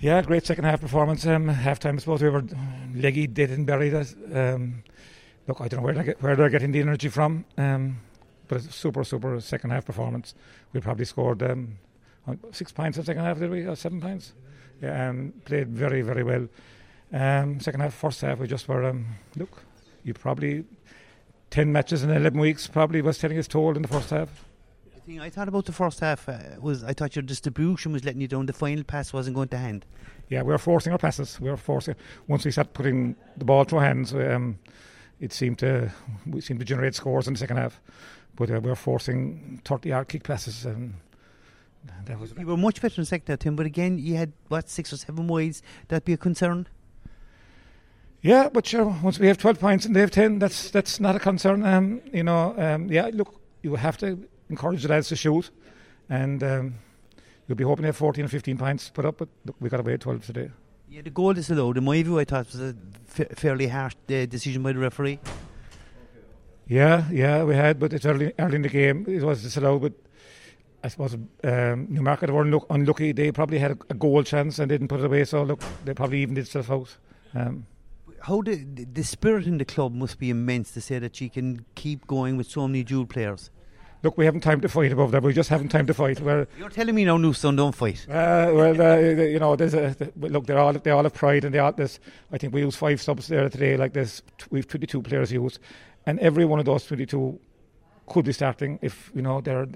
Yeah, great second half performance. Um, half time, I suppose we were leggy, dead and buried. Um, look, I don't know where, they get, where they're getting the energy from, um, but it's super, super second half performance. We probably scored um, six points in the second half, did we? Or seven points? Yeah, um, played very, very well. Um, second half, first half, we just were, um, look, you probably, 10 matches in 11 weeks probably was telling his toll in the first half thing I thought about the first half uh, was I thought your distribution was letting you down. The final pass wasn't going to hand. Yeah, we were forcing our passes. We were forcing. Once we started putting the ball through hands, um, it seemed to we seemed to generate scores in the second half. But uh, we were forcing thirty-yard kick passes and. That was you were much better in the second half, Tim. But again, you had what six or seven wides. That'd be a concern. Yeah, but sure. Once we have twelve points and they have ten, that's that's not a concern. Um, you know, um, yeah. Look, you have to encourage the lads to shoot, and um, you'll be hoping to have 14 or 15 pints put up, but look, we got away 12 today. Yeah, the goal is allowed. In my view, I thought it was a f- fairly harsh uh, decision by the referee. Yeah, yeah, we had, but it's early, early in the game. It was disallowed, but I suppose um, Newmarket were unluck- unlucky. They probably had a, a, goal chance and didn't put it away. So look, they probably evened itself out. Um, How the the spirit in the club must be immense to say that you can keep going with so many dual players look, we haven't time to fight above that. We just haven't time to fight. We're, You're telling me now, Newcestown don't fight? Uh, well, uh, you know, there's a look. They all they all have pride, and they all this. I think we use five subs there today. Like this, we've 22 players used, and every one of those 22 could be starting if you know they're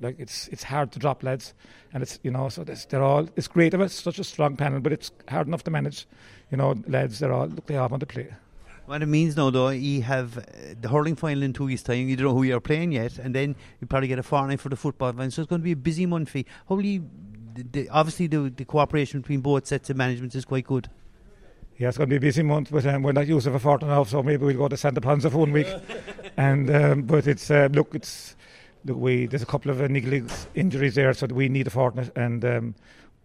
like it's it's hard to drop lads, and it's you know so they're all it's great of us such a strong panel, but it's hard enough to manage. You know, lads, they're all look they all want to play. What it means now, though, you have uh, the hurling final in two weeks' time. You don't know who you're playing yet, and then you probably get a fortnight for the football final. So it's going to be a busy month for you. Hopefully, the, the, obviously, the, the cooperation between both sets of management is quite good. Yeah, it's going to be a busy month, but um, we're not used to a fortnight off, so maybe we'll go to Santa Ponsa for one week. and um, but it's uh, look, it's look, we there's a couple of uh, niggling injuries there, so we need a fortnight, and um,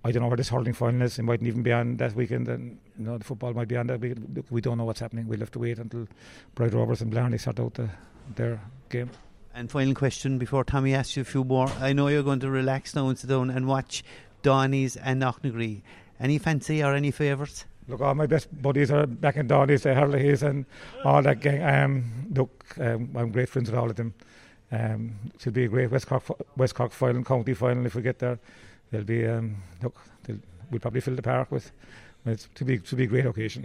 I don't know where this hurling final is. It mightn't even be on that weekend, and you know the football might be on that weekend. We don't know what's happening. We'll have to wait until Bride Rovers and Blarney sort out the, their game. And final question before Tommy asks you a few more. I know you're going to relax now and sit down and watch Doheny's and Knocknagree. Any fancy or any favourites? Look, all my best buddies are back in Doheny's, the Hurleys, and all that gang. Um, look, um, I'm great friends with all of them. Um, it should be a great West Cork, West Cork final, county final if we get there they'll be um, look, they'll, we'll probably fill the park with. It's to be to be a great occasion.